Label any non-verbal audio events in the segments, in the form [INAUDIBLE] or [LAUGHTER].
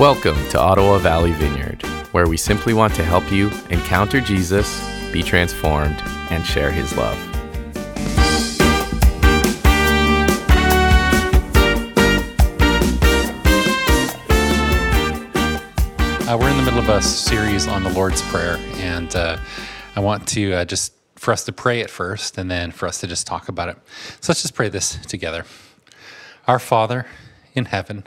Welcome to Ottawa Valley Vineyard, where we simply want to help you encounter Jesus, be transformed, and share his love. Uh, we're in the middle of a series on the Lord's Prayer, and uh, I want to uh, just for us to pray it first, and then for us to just talk about it. So let's just pray this together. Our Father in heaven,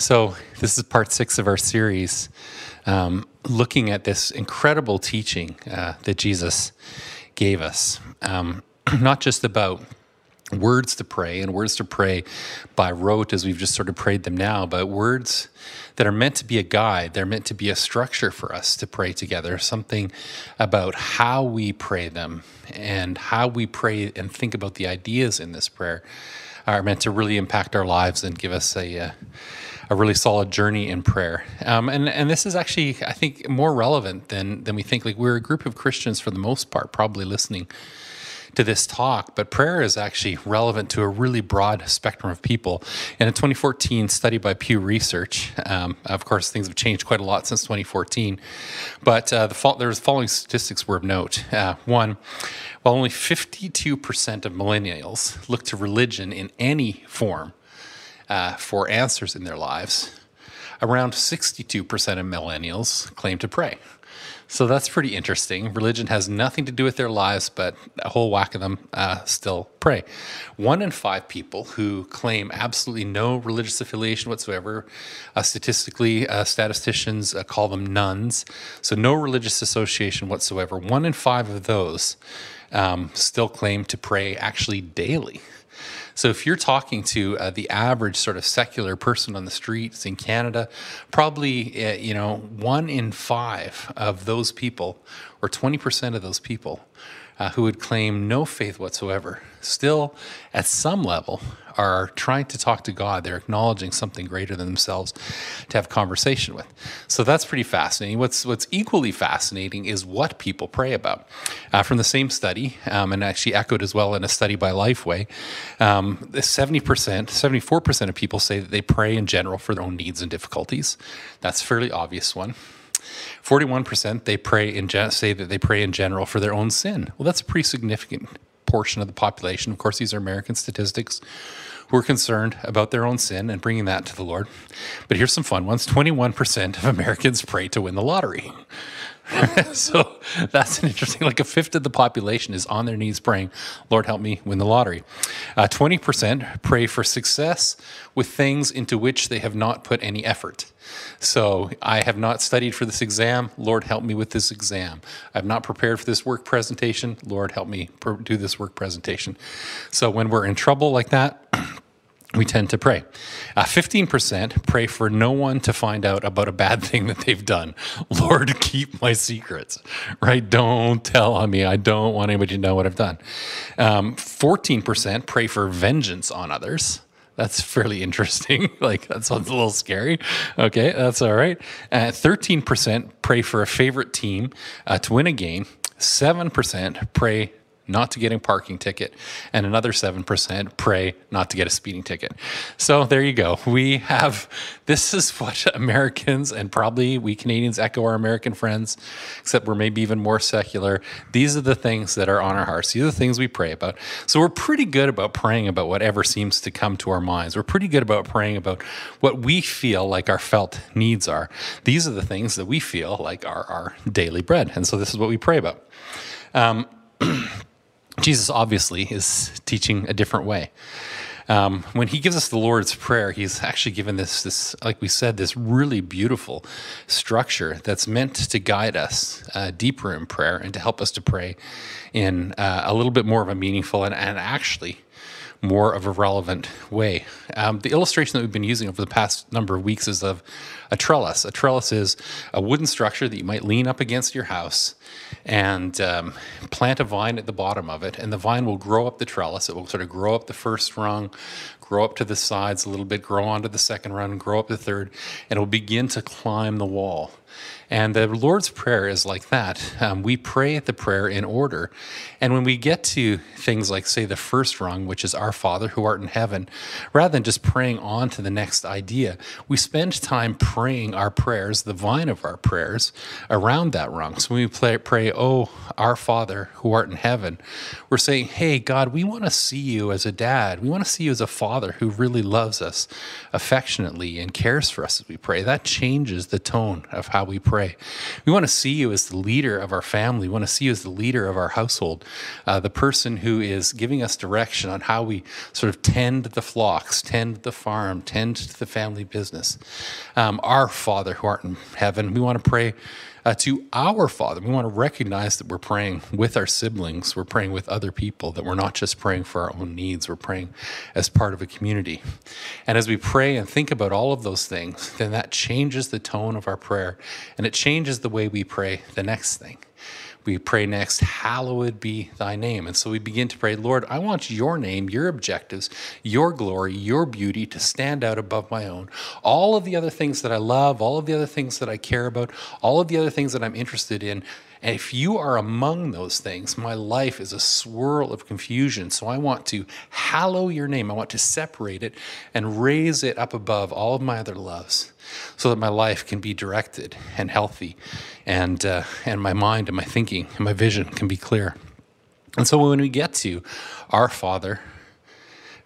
So, this is part six of our series, um, looking at this incredible teaching uh, that Jesus gave us. Um, [CLEARS THROAT] not just about words to pray and words to pray by rote as we've just sort of prayed them now, but words that are meant to be a guide. They're meant to be a structure for us to pray together, something about how we pray them and how we pray and think about the ideas in this prayer are meant to really impact our lives and give us a, uh, a really solid journey in prayer. Um, and, and this is actually, I think, more relevant than, than we think. Like, we're a group of Christians for the most part, probably listening to this talk, but prayer is actually relevant to a really broad spectrum of people. In a 2014 study by Pew Research, um, of course, things have changed quite a lot since 2014, but uh, the there's following statistics were of note. Uh, one, while only 52% of millennials look to religion in any form uh, for answers in their lives, around 62% of millennials claim to pray. So that's pretty interesting. Religion has nothing to do with their lives, but a whole whack of them uh, still pray. One in five people who claim absolutely no religious affiliation whatsoever, uh, statistically, uh, statisticians uh, call them nones. so no religious association whatsoever. One in five of those um, still claim to pray actually daily. So if you're talking to uh, the average sort of secular person on the streets in Canada, probably uh, you know one in five of those people, or 20% of those people, uh, who would claim no faith whatsoever, still at some level are trying to talk to God. They're acknowledging something greater than themselves to have conversation with. So that's pretty fascinating. What's what's equally fascinating is what people pray about. Uh, from the same study, um, and actually echoed as well in a study by Lifeway, um, 70%, 74% of people say that they pray in general for their own needs and difficulties. That's a fairly obvious one. 41% they pray in gen- say that they pray in general for their own sin. Well, that's a pretty significant portion of the population. Of course, these are American statistics who are concerned about their own sin and bringing that to the Lord. But here's some fun ones 21% of Americans pray to win the lottery. [LAUGHS] so that's an interesting, like a fifth of the population is on their knees praying, Lord, help me win the lottery. Uh, 20% pray for success with things into which they have not put any effort. So I have not studied for this exam. Lord, help me with this exam. I've not prepared for this work presentation. Lord, help me do this work presentation. So when we're in trouble like that, [CLEARS THROAT] we tend to pray. Uh, 15% pray for no one to find out about a bad [LAUGHS] thing that they've done. Lord, [LAUGHS] keep my secrets, right? Don't tell on me. I don't want anybody to know what I've done. Um, 14% pray for vengeance on others. That's fairly [LAUGHS] interesting. like, that sounds a little scary. Okay, that's all right. Uh, 13% pray for a favorite team uh, to win a game. 7% pray not to get a parking ticket, and another 7% pray not to get a speeding ticket. So there you go. We have [LAUGHS] this is what [LAUGHS] Americans and probably we Canadians echo our American friends, except we're maybe even more secular. These are the things that are on our hearts. These are the things we pray about. So we're pretty good about praying about whatever seems to come to our minds. We're pretty good about praying about what we feel like our felt needs are. These are the things that we feel like are our daily bread. And so this is what we pray about. Um, [CLEARS THROAT] Jesus obviously is teaching a different way. Um, when he gives us the Lord's Prayer, he's actually given this, this, like we said, this really beautiful structure that's meant to guide us uh, deeper in prayer and to help us to pray in uh, a little bit more of a meaningful and, and actually more of a relevant way. Um, the illustration that we've been using over the past number of weeks is of a trellis. A trellis is a wooden structure that you might lean up against your house and um, plant a vine at the bottom of it, and the vine will grow up the trellis. It will sort of grow up the first rung, grow up to the sides a little bit, grow onto the second rung, grow up the third, and it will begin to climb the wall. And the Lord's Prayer is like that. Um, we pray the prayer in order. And when we get to things like, say, the first rung, which is Our Father who art in heaven, rather than just praying on to the next idea, we spend time praying our prayers, the vine of our prayers, around that rung. So when we pray, pray Oh, our Father who art in heaven, we're saying, Hey, God, we want to see you as a dad. We want to see you as a father who really loves us affectionately and cares for us as we pray. That changes the tone of how we pray pray. We want to see you as the leader of our family. We want to see you as the leader of our household, uh, the person who is giving us direction on how we sort of tend the flocks, tend the farm, tend to the family business. Um, our Father who art in heaven, we want to pray uh, to our Father. We want to recognize that we're praying with our siblings, we're praying with other people, that we're not just praying for our own needs, we're praying as part of a community. And as we pray and think about all of those things, then that changes the tone of our prayer and it changes the way we pray the next thing we pray next, hallowed be thy name. And so we begin to pray, Lord, I want your name, your objectives, your glory, your beauty to stand out above my own. All of the other things that I love, all of the other things that I care about, all of the other things that I'm interested in, and if you are among those things, my life is a swirl of confusion. So I want to hallow your name. I want to separate it and raise it up above all of my other loves so that my life can be directed and healthy and, uh, and my mind and my thinking and my vision can be clear. And so when we get to our Father,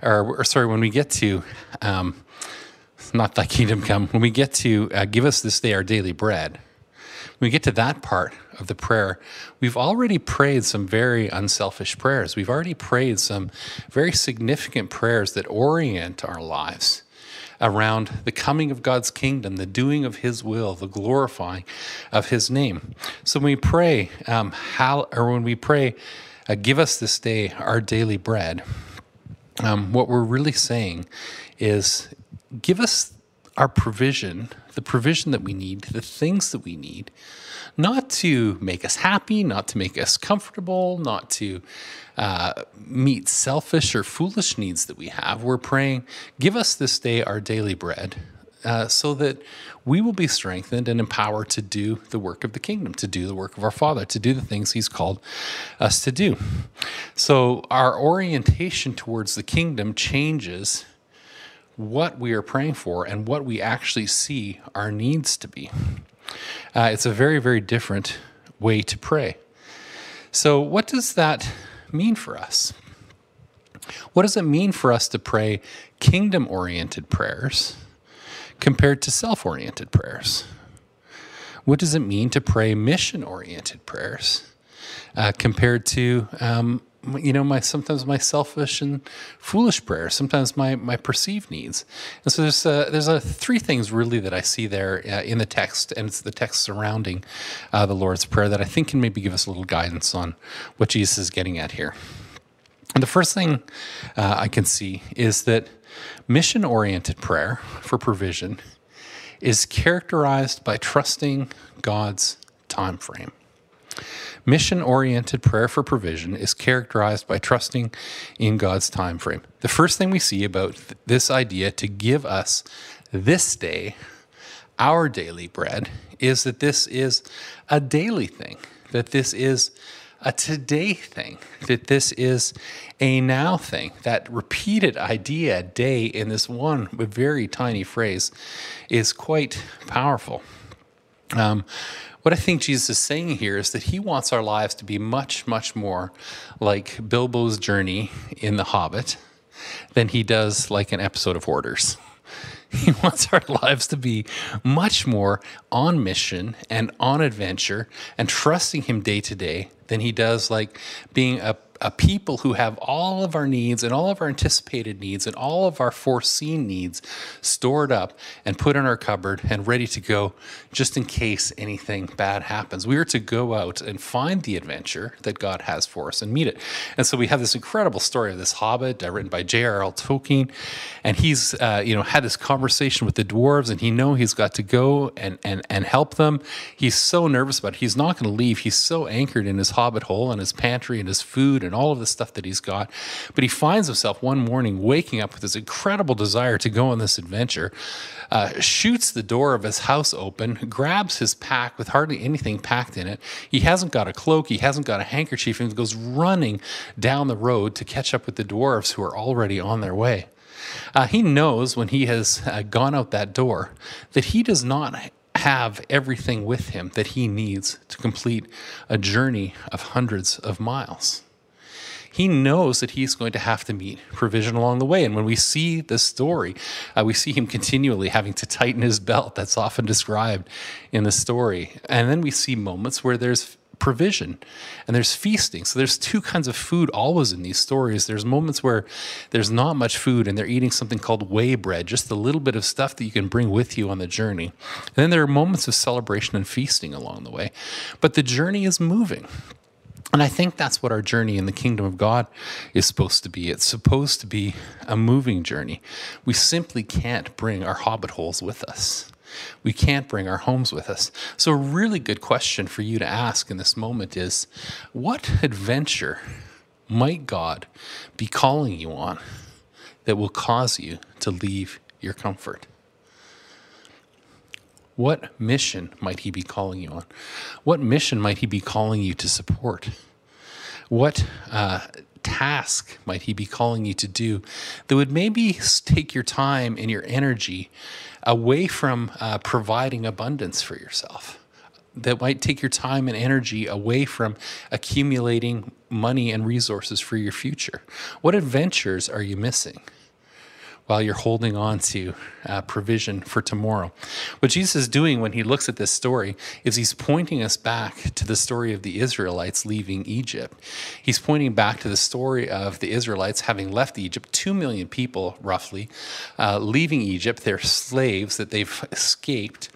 or, or sorry, when we get to, um, not thy kingdom come, when we get to uh, give us this day our daily bread, when we get to that part of the prayer, we've already prayed some very unselfish prayers. We've already prayed some very significant prayers that orient our lives around the coming of God's kingdom, the doing of His will, the glorifying of His name. So when we pray, um, how, or when we pray, uh, give us this day our daily bread, um, what we're really saying is give us our provision, the provision that we need, the things that we need, not to make us happy, not to make us comfortable, not to uh, meet selfish or foolish needs that we have. We're praying, give us this day our daily bread. Uh, so that we will be strengthened and empowered to do the work of the kingdom, to do the work of our Father, to do the things He's called us to do. So, our orientation towards the kingdom changes what we are praying for and what we actually see our needs to be. Uh, it's a very, very different way to pray. So, what does that mean for us? What does it mean for us to pray kingdom oriented prayers compared to self oriented prayers? What does it mean to pray mission oriented prayers uh, compared to um, you know my sometimes my selfish and foolish prayers sometimes my my perceived needs. And so there's a, there's a three things really that i see there uh, in the text and it's the text surrounding uh, the lord's prayer that i think can maybe give us a little guidance on what jesus is getting at here. And the first thing uh, i can see is that mission oriented prayer for provision is characterized by trusting god's time frame Mission oriented prayer for provision is characterized by trusting in God's time frame. The first thing we see about th- this idea to give us this day our daily bread is that this is a daily thing, that this is a today thing, that this is a now thing. That repeated idea, day, in this one very tiny phrase is quite powerful. Um, what I think Jesus is saying here is that he wants our lives to be much, much more like Bilbo's journey in The Hobbit than he does like an episode of Hoarders. [LAUGHS] He wants our lives to be much more on mission and on adventure and trusting him day to day than he does like being a, a people who have all of our needs and all of our anticipated needs and all of our foreseen needs stored up and put in our cupboard and ready to go just in case anything bad happens. We are to go out and find the adventure that God has for us and meet it. And so we have this incredible story of this hobbit uh, written by J.R.R. Tolkien. And he's, uh, you know, had this conversation with the dwarves and he know he's got to go and, and, and help them. He's so nervous about it. He's not going to leave. He's so anchored in his hobbit hole and his pantry and his food and all of the stuff that he's got. But he finds himself one morning waking up with this incredible desire to go on this adventure, uh, shoots the door of his house open, grabs his pack with hardly anything packed in it. He hasn't got a cloak, he hasn't got a handkerchief, and goes running down the road to catch up with the dwarves who are already on their way. Uh, he knows when he has uh, gone out that door that he does not have everything with him that he needs to complete a journey of hundreds of miles he knows that he's going to have to meet provision along the way. And when we see the story, uh, we see him continually having to tighten his belt. That's often described in the story. And then we see moments where there's provision and there's feasting. So there's two kinds of food always in these stories. There's moments where there's not much food and they're eating something called way bread, just a little bit of stuff that you can bring with you on the journey. And then there are moments of celebration and feasting along the way. But the journey is moving. And I think that's what our journey in the kingdom of God is supposed to be. It's supposed to be a moving journey. We simply can't bring our hobbit holes with us. We can't bring our homes with us. So, a really good question for you to ask in this moment is what adventure might God be calling you on that will cause you to leave your comfort? What mission might he be calling you on? What mission might he be calling you to support? What uh, task might he be calling you to do that would maybe take your time and your energy away from uh, providing abundance for yourself? That might take your time and energy away from accumulating money and resources for your future. What adventures are you missing? While you're holding on to uh, provision for tomorrow. What Jesus is doing when he looks at this story is he's pointing us back to the story of the Israelites leaving Egypt. He's pointing back to the story of the Israelites having left Egypt, two million people roughly, uh, leaving Egypt. They're slaves that they've escaped.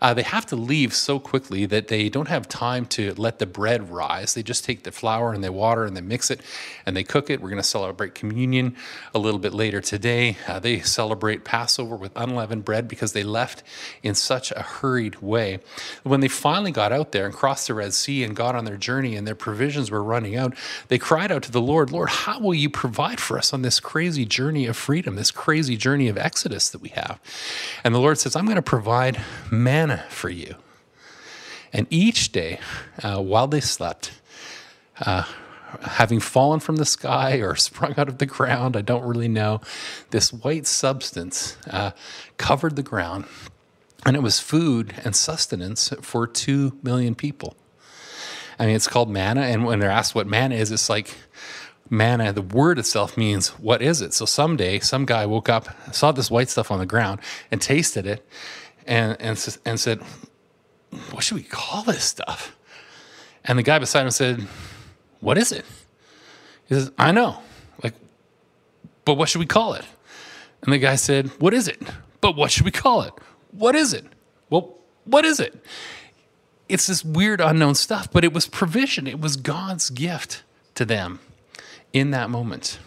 Uh, they have to leave so quickly that they don't have time to let the bread rise. They just take the flour and they water and they mix it and they cook it. We're going to celebrate communion a little bit later today. Uh, they celebrate Passover with unleavened bread because they left in such a hurried way. When they finally got out there and crossed the Red Sea and got on their journey and their provisions were running out, they cried out to the Lord, Lord, how will you provide for us on this crazy journey of freedom, this crazy journey of Exodus that we have? And the Lord says, I'm going to provide manna for you. And each day, uh, while they slept, uh, having fallen from the sky or [LAUGHS] sprung out of the ground, I don't really know. This white substance uh, covered the ground, and it was food and sustenance for two million people. I mean, it's called manna, and when they're asked what manna is, it's like manna, the word itself means what is it? So someday, some guy woke up, saw this white stuff on the ground, and tasted it, and, and, and said, What should we call this stuff? And the guy beside him said, what is it? He says, I know. Like, but what should we call it? And the guy said, What is it? But what should we call it? What is it? Well, what is it? It's this weird unknown stuff, but it was provision. It was God's gift to them in that moment.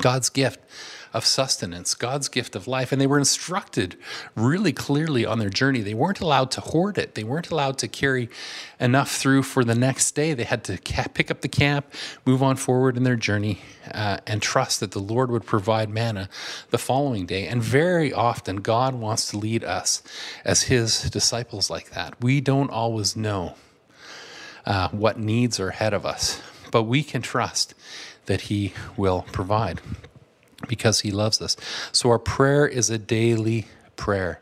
God's gift of sustenance, God's gift of life. And they were instructed really clearly on their journey. They weren't allowed to hoard it, they weren't allowed to carry enough through for the next day. They had to pick up the camp, move on forward in their journey, uh, and trust that the Lord would provide manna the following day. And very often, God wants to lead us as His disciples like that. We don't always know uh, what needs are ahead of us, but we can trust that He will provide because he loves us. So our prayer is a daily prayer.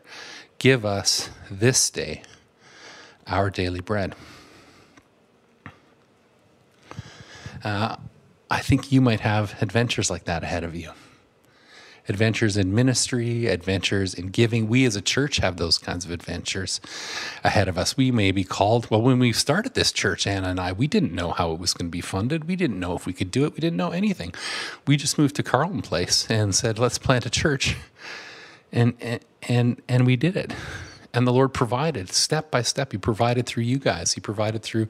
Give us this day our daily bread. Uh, I think you might have adventures like that ahead of you. Adventures in ministry, adventures in giving. We as a church have those kinds of adventures ahead of us. We may be called, well, when we started this church, Anna and I, we didn't know how it was going to be funded. We didn't know if we could do it. We didn't know anything. We just moved to Carleton Place and said, let's plant a church. And, and, and, and we did it and the Lord provided step by step. He provided through you guys. He provided through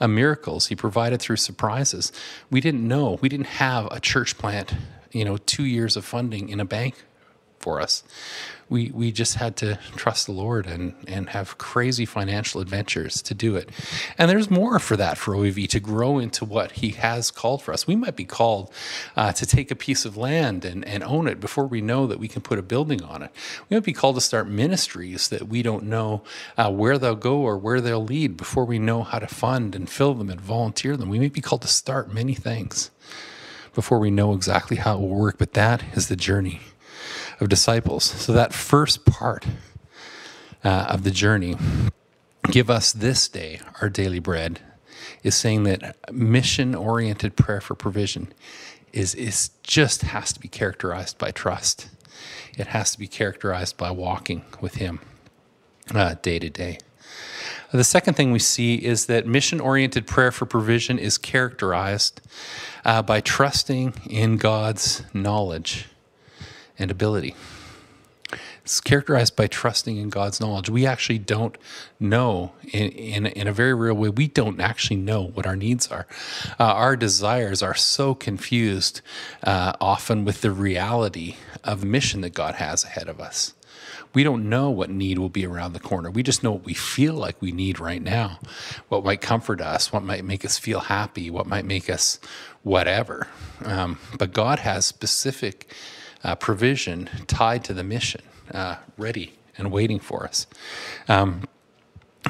uh, miracles. He provided through surprises. We didn't know. We didn't have a church plant, you know, two years of funding in a bank for us we we just had to trust the Lord and and have crazy financial adventures to do it. And there's more for that for OVV to grow into what He has called for us. We might be called uh, to take a piece of land and and own it before we know that we can put a building on it. We might be called to start ministries that we don't know uh, where they'll go or where they'll lead before we know how to fund and fill them and volunteer them. We may be called to start many things before we know exactly how it will work. But that is the journey of disciples. So, that first part uh, of the journey, give us this day our daily bread, is saying that mission oriented prayer for provision is, is just has to be characterized by trust. It has to be characterized by walking with Him uh, day to day. The second thing we see is that mission oriented prayer for provision is characterized uh, by trusting in God's knowledge and ability. It's characterized by trusting in God's knowledge. We actually don't know, in, in, in a very real way, we don't actually know what our needs are. Uh, our desires are so confused uh, often with the reality of mission that God has ahead of us. We don't know what need will be around the corner. We just know what we feel like we need right now, what might comfort us, what might make us feel happy, what might make us whatever. Um, but God has specific uh, provision tied to the mission, uh, ready and waiting for us. Um,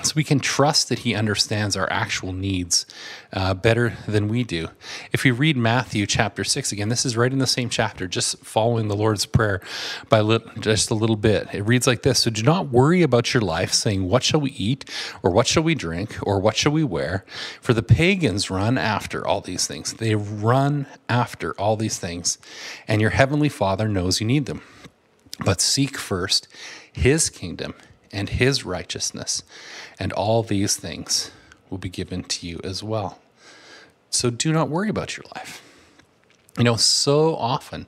so we can trust that he understands our actual needs uh, better than we do. If we read Matthew chapter 6, again, this is right in the same chapter, just following the Lord's Prayer by li- just a little bit. It reads like this So do not worry about your life, saying, What shall we eat, or what shall we drink, or what shall we wear? For the pagans run after all these things. They run after all these things, and your heavenly Father knows you need them. But seek first his kingdom and his righteousness, and all these things will be given to you as well. So do not worry about your life. You know, so often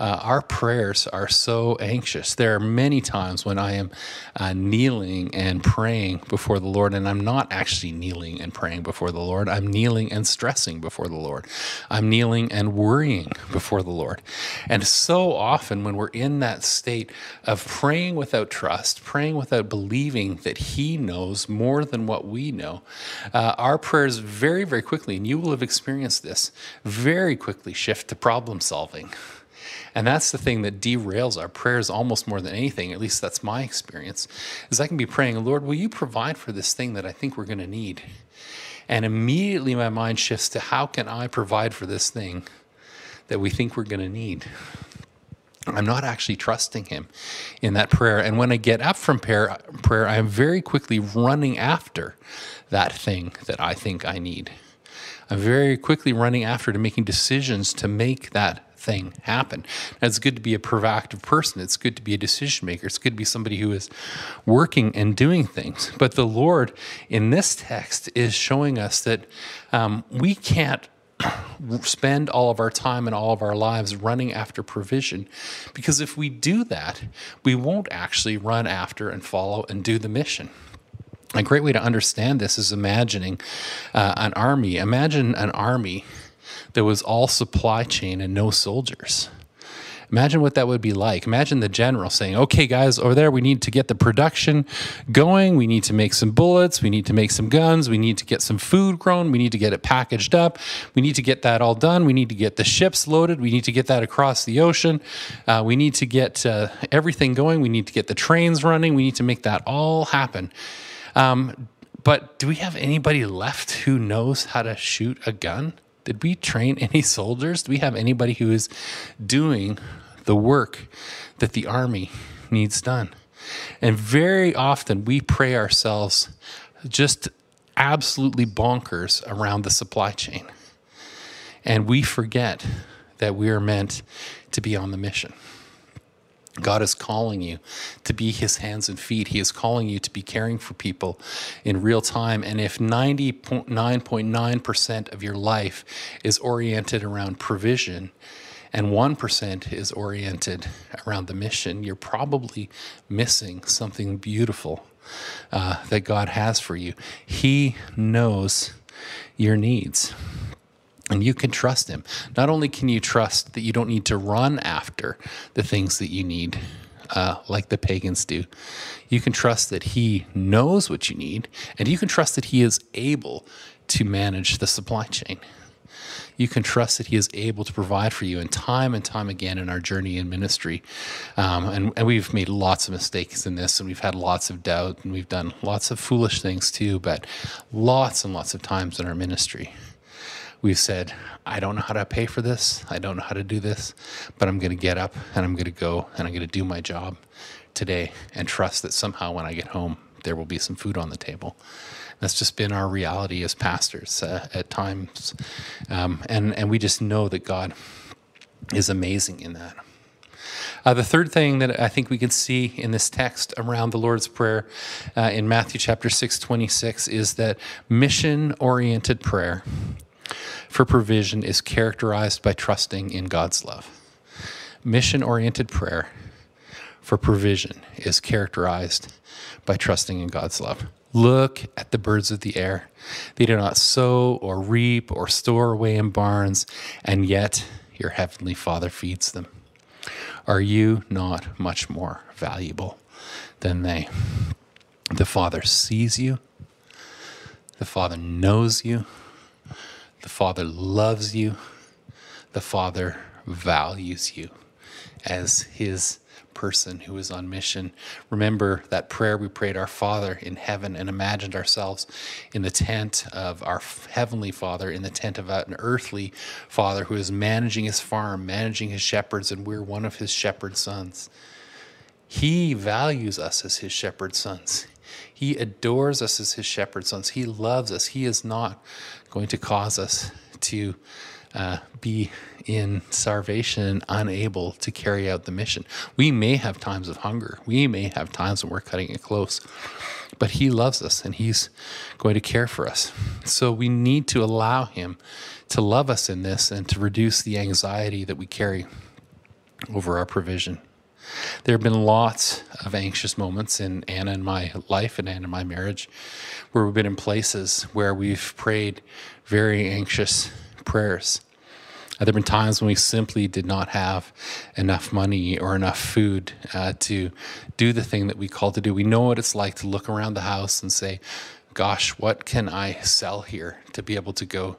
uh, our prayers are so anxious. There are many times when I am uh, kneeling and praying before the Lord, and I'm not actually kneeling and praying before the Lord. I'm kneeling and stressing before the Lord. I'm kneeling and worrying before the Lord. And so often, when we're in that state of praying without trust, praying without believing that He knows more than what we know, uh, our prayers very, very quickly, and you will have experienced this, very quickly shift to problem solving. And that's the thing that derails our prayers almost more than anything, at least that's my experience, is I can be praying, Lord, will you provide for this thing that I think we're going to need? And immediately my mind shifts to how can I provide for this thing that we think we're going to need? I'm not actually trusting him in that prayer. And when I get up from prayer, prayer, I'm very quickly running after that thing that I think I need. I'm very quickly running after to making decisions to make that thing happen. It's good to be a proactive person. It's good to be a decision maker. It's good to be somebody who is working and doing things. But the Lord in this text is showing us that um, we can't [CLEARS THROAT] spend all of our time and all of our lives running after provision because if we do that, we won't actually run after and follow and do the mission. A great way to understand this is imagining uh, an army. Imagine an army that was all supply chain and no soldiers. Imagine what that would be like. Imagine the general saying, okay, guys, over there, we need to get the production going. We need to make some bullets. We need to make some guns. We need to get some food grown. We need to get it packaged up. We need to get that all done. We need to get the ships loaded. We need to get that across the ocean. Uh, we need to get uh, everything going. We need to get the trains running. We need to make that all happen. Um, but do we have anybody left who knows how to shoot a gun? Did we train [LAUGHS] any soldiers? Do we have anybody who is doing the work that the army needs done? And very often we pray ourselves just absolutely bonkers around the supply chain. And we forget that we are meant to be on the mission. God is calling you to be his hands and feet. He is calling you to be caring for people in real time. And if 99.9% of your life is oriented around provision and 1% is oriented around the mission, you're probably missing something beautiful uh, that God has for you. He knows your needs. And you can trust him. Not only can you trust that you don't need to run after the things that you need, uh, like the pagans do, you can trust that he knows what you need, and you can trust that he is able to manage the supply chain. You can trust that He is able to provide for you. And time and time again in our journey in ministry, um, and, and we've made lots of mistakes in this, and we've had lots of doubt, and we've done lots of foolish things too, but lots and lots of times in our ministry, we've said, I don't know how to pay for this. I don't know how to do this, but I'm going to get up and I'm going to go and I'm going to do my job today and trust that somehow when I get home, there will be some food on the table. That's just been our reality as pastors uh, at times. Um, and, and we just know that God is amazing in that. Uh, the third thing that I think we can see in this text around the Lord's Prayer uh, in Matthew chapter 6, 26 is that mission oriented prayer for provision is characterized by trusting in God's love. Mission oriented prayer for provision is characterized by trusting in God's love. Look at the birds of the air. They do not sow or reap or store away in barns, and yet your heavenly Father feeds them. Are you not much more valuable than they? The Father sees you, the Father knows you, the Father loves you, the Father values you as His person who is on mission. Remember that prayer we prayed, Our Father in heaven, and imagined ourselves in the tent of our heavenly Father, in the tent of an earthly Father who is managing his farm, managing his shepherds, and we're one of his shepherd sons. He values us as his shepherd sons. He adores us as his shepherd sons. He loves us. He is not going to cause us to uh, be in starvation, unable to carry out the mission. We may have times of hunger. We may have times when we're cutting it close, but He loves us and He's going to care for us. So we need to allow Him to love us in this and to reduce the anxiety that we carry over our provision. There have been lots of anxious moments in Anna and my life and Anna and my marriage where we've been in places where we've prayed very anxious prayers. Uh, there have been times when we simply did not have enough money or enough food uh, to do the thing that we call to do. We know what it's like to look around the house and say, Gosh, what can I sell here to be able to go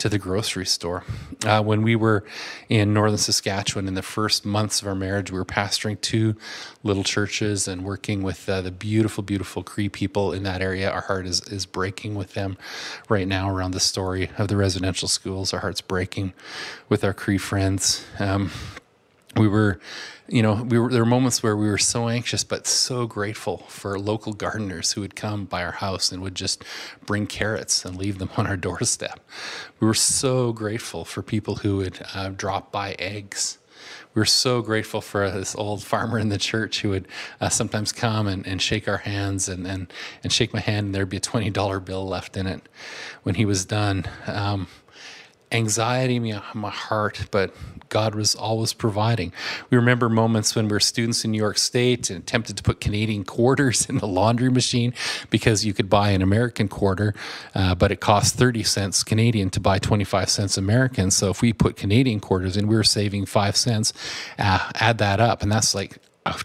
to the grocery store. Uh, when we were in northern Saskatchewan in the first months of our marriage, we were pastoring two little churches and working with uh, the beautiful, beautiful Cree people in that area. Our heart is, is breaking with them right now around the story of the residential schools. Our heart's breaking with our Cree friends. Um, we were you know we were there were moments where we were so anxious but so grateful for local gardeners who would come by our house and would just bring carrots and leave them [LAUGHS] on our doorstep. We were so grateful for people who would uh, drop by eggs. We were so grateful for this old farmer in the church who would uh, sometimes come and, and shake our hands and, and, and shake my hand and there'd be a $20 bill left in it when he was done. Um, anxiety in my heart, but God was always providing. We remember moments when we were students in New York State and attempted to put Canadian [LAUGHS] quarters in the laundry machine because you could buy an American quarter, uh, but it cost 30 cents Canadian to buy 25 cents American. So if we put Canadian quarters in, we were saving five cents. Uh, add that up, and that's like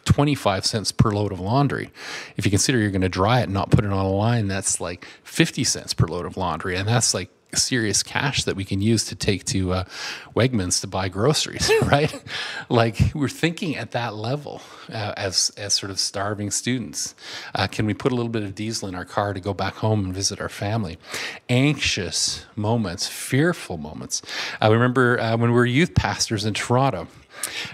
25 cents per load of laundry. If you consider you're going to dry it and not put it on a line, that's like 50 cents per load of laundry. And that's like serious cash that we can use to take to uh, Wegmans to buy groceries, [LAUGHS] right? like we're thinking at that level uh, as as sort of starving students. Uh, can we put a little bit of diesel in our car to go back home and visit our family? Anxious moments, fearful moments. I remember uh, when we were youth pastors in Toronto.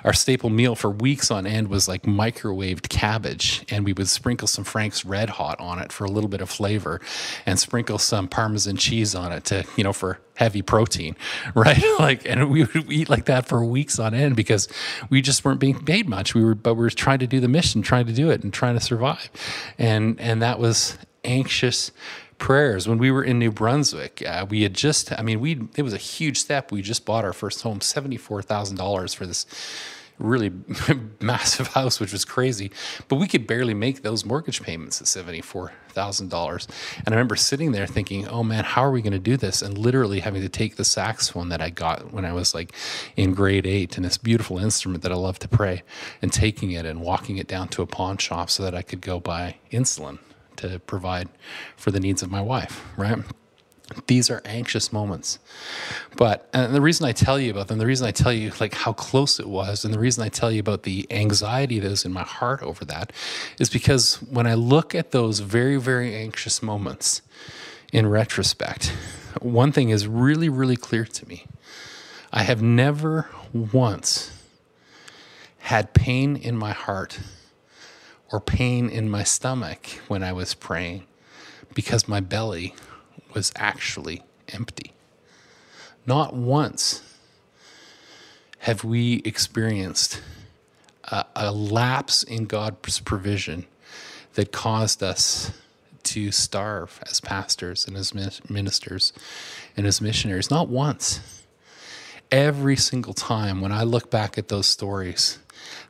Our staple meal for weeks on end was like microwaved cabbage, and we would sprinkle some Frank's Red Hot on it for a little bit of flavor, and sprinkle some Parmesan cheese on it to you know for heavy protein, [LAUGHS] right? [LAUGHS] like, and we would eat like that for weeks on end because we just weren't being paid much. We were, but we were trying to do the mission, trying to do it, and trying to survive, and and that was anxious prayers when we were in New Brunswick. Uh, we had just, I mean, we it was a huge step. We just bought our first home, seventy four thousand dollars for this really [LAUGHS] massive house, which was crazy. But we could barely make those mortgage payments at seventy four thousand dollars. And I remember sitting there thinking, "Oh man, how are we going to do this?" And literally having to take the saxophone that I got when I was like in grade eight, and this beautiful instrument that I love to play and taking it and walking it down to a pawn shop so that I could go buy insulin to provide for the needs of my wife, right? These are anxious moments. But and the reason I tell you about them, the reason I tell you like how close it was, and the reason I tell you about the anxiety that was in my heart over that is because when I look at those very, very anxious moments in retrospect, one thing is really, really clear to me. I have never once had pain in my heart or pain in my stomach when I was praying because my belly was actually empty. Not once have we experienced a, a, lapse in God's provision that caused us to starve as pastors and as ministers and as missionaries. Not once. Every single time when I look back at those stories,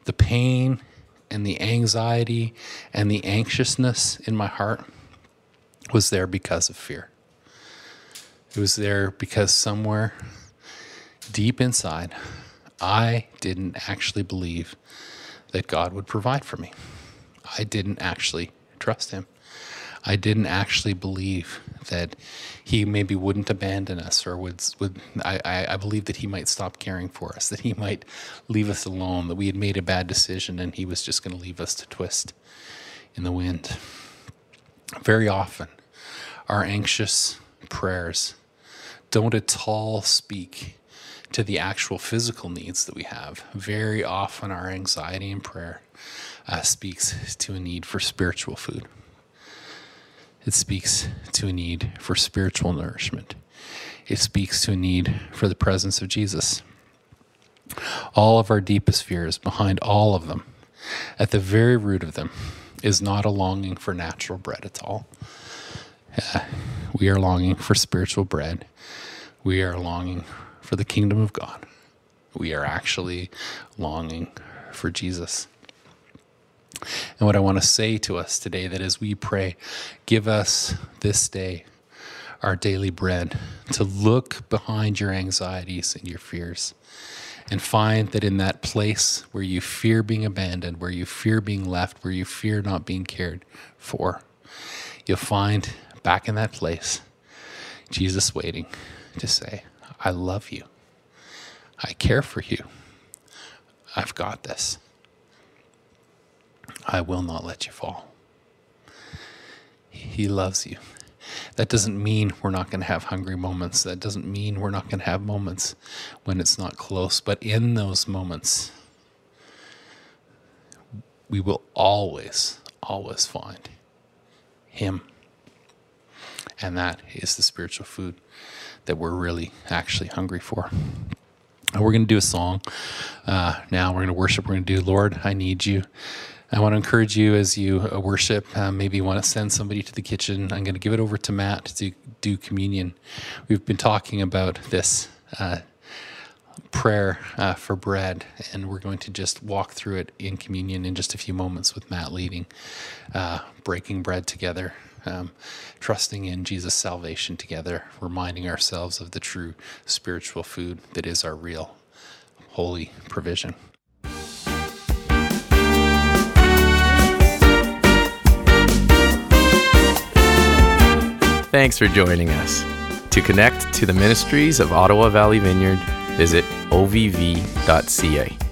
the pain and the anxiety and the anxiousness in my heart was there because of fear. It was there because somewhere deep inside, I didn't actually believe that God would provide for me. I didn't actually trust Him. I didn't actually believe that he maybe wouldn't abandon us or would would I, I, believe that he might stop caring for us, that he might leave us alone, that we had made a bad decision and he was just going to leave us to twist in the wind. Very often our anxious prayers don't at all speak to the actual physical needs that we have. Very often our anxiety and prayer uh, speaks to a need for spiritual food. It speaks to a need for spiritual nourishment. It speaks to a need for the presence of Jesus. All of our deepest fears, behind all of them, at the very root of them, is not a longing for natural bread at all. Uh, we are longing for spiritual bread. We are longing for the kingdom of God. We are actually longing for Jesus. And what I want to say to us today that as we pray, give us this day our daily bread to look behind your anxieties and your fears and find that in that place where you fear being abandoned, where you fear being left, where you fear not being cared for, you'll find back in that place Jesus waiting to say, I love you. I care for you. I've got this. I will not let you fall. He loves you. That doesn't mean we're not going to have hungry moments. That doesn't mean we're not going to have moments when it's not close. But in those moments, we will always, always find Him. And that is the spiritual food that we're really actually hungry for. And we're going to do a song uh, now. We're going to worship. We're going to do, Lord, I need you. I want to encourage you as you uh, worship, uh, maybe you want to send somebody to the kitchen. I'm going to give it over to Matt to do communion. We've been talking about this uh, prayer uh, for bread, and we're going to just walk through it in communion in just a few moments with Matt leading, uh, breaking bread together. Um, trusting in Jesus' salvation together, reminding ourselves of the true spiritual food that is our real holy provision. Thanks for joining us. To connect to the ministries of Ottawa Valley Vineyard, visit ovv.ca.